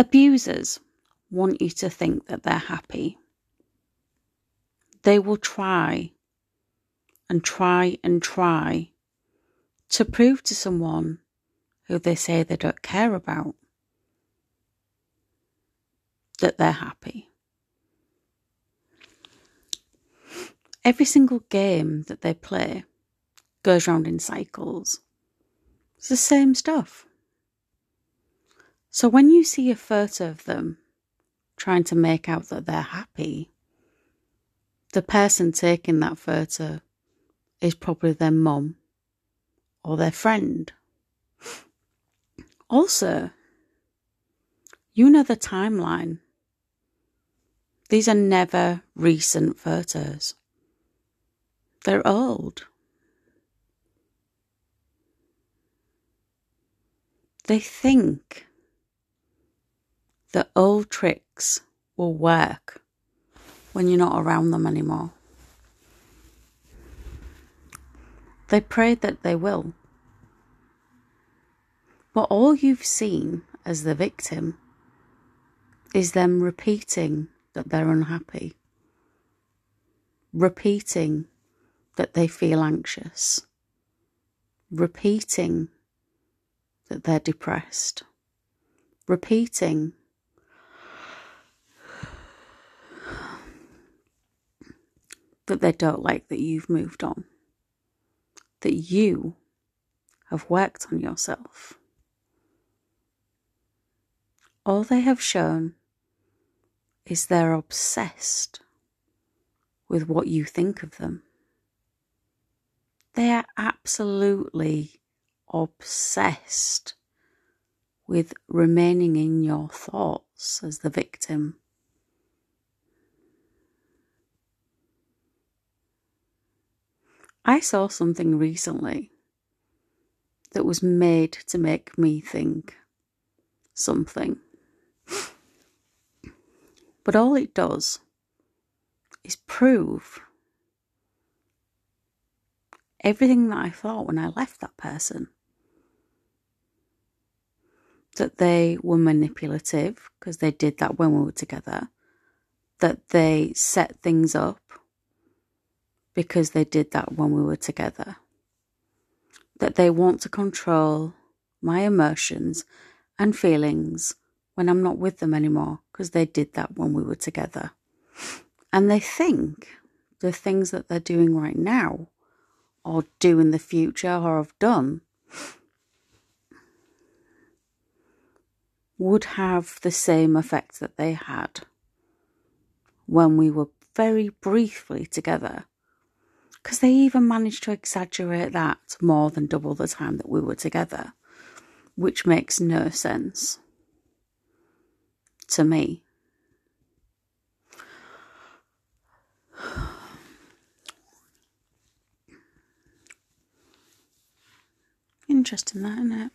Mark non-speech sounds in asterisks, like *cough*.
Abusers want you to think that they're happy. They will try and try and try to prove to someone who they say they don't care about that they're happy. Every single game that they play goes round in cycles. It's the same stuff. So when you see a photo of them trying to make out that they're happy, the person taking that photo is probably their mum or their friend. Also, you know the timeline. These are never recent photos. They're old. They think that old tricks will work when you're not around them anymore. They pray that they will. But all you've seen as the victim is them repeating that they're unhappy, repeating that they feel anxious, repeating that they're depressed, repeating that they don't like that you've moved on, that you have worked on yourself. All they have shown is they're obsessed with what you think of them. They are absolutely obsessed with remaining in your thoughts as the victim. I saw something recently that was made to make me think something. But all it does is prove everything that I thought when I left that person. That they were manipulative because they did that when we were together. That they set things up because they did that when we were together. That they want to control my emotions and feelings when I'm not with them anymore because they did that when we were together. And they think the things that they're doing right now or do in the future or have done would have the same effect that they had when we were very briefly together because they even managed to exaggerate that more than double the time that we were together, which makes no sense to me. *sighs* Interesting, that, isn't it?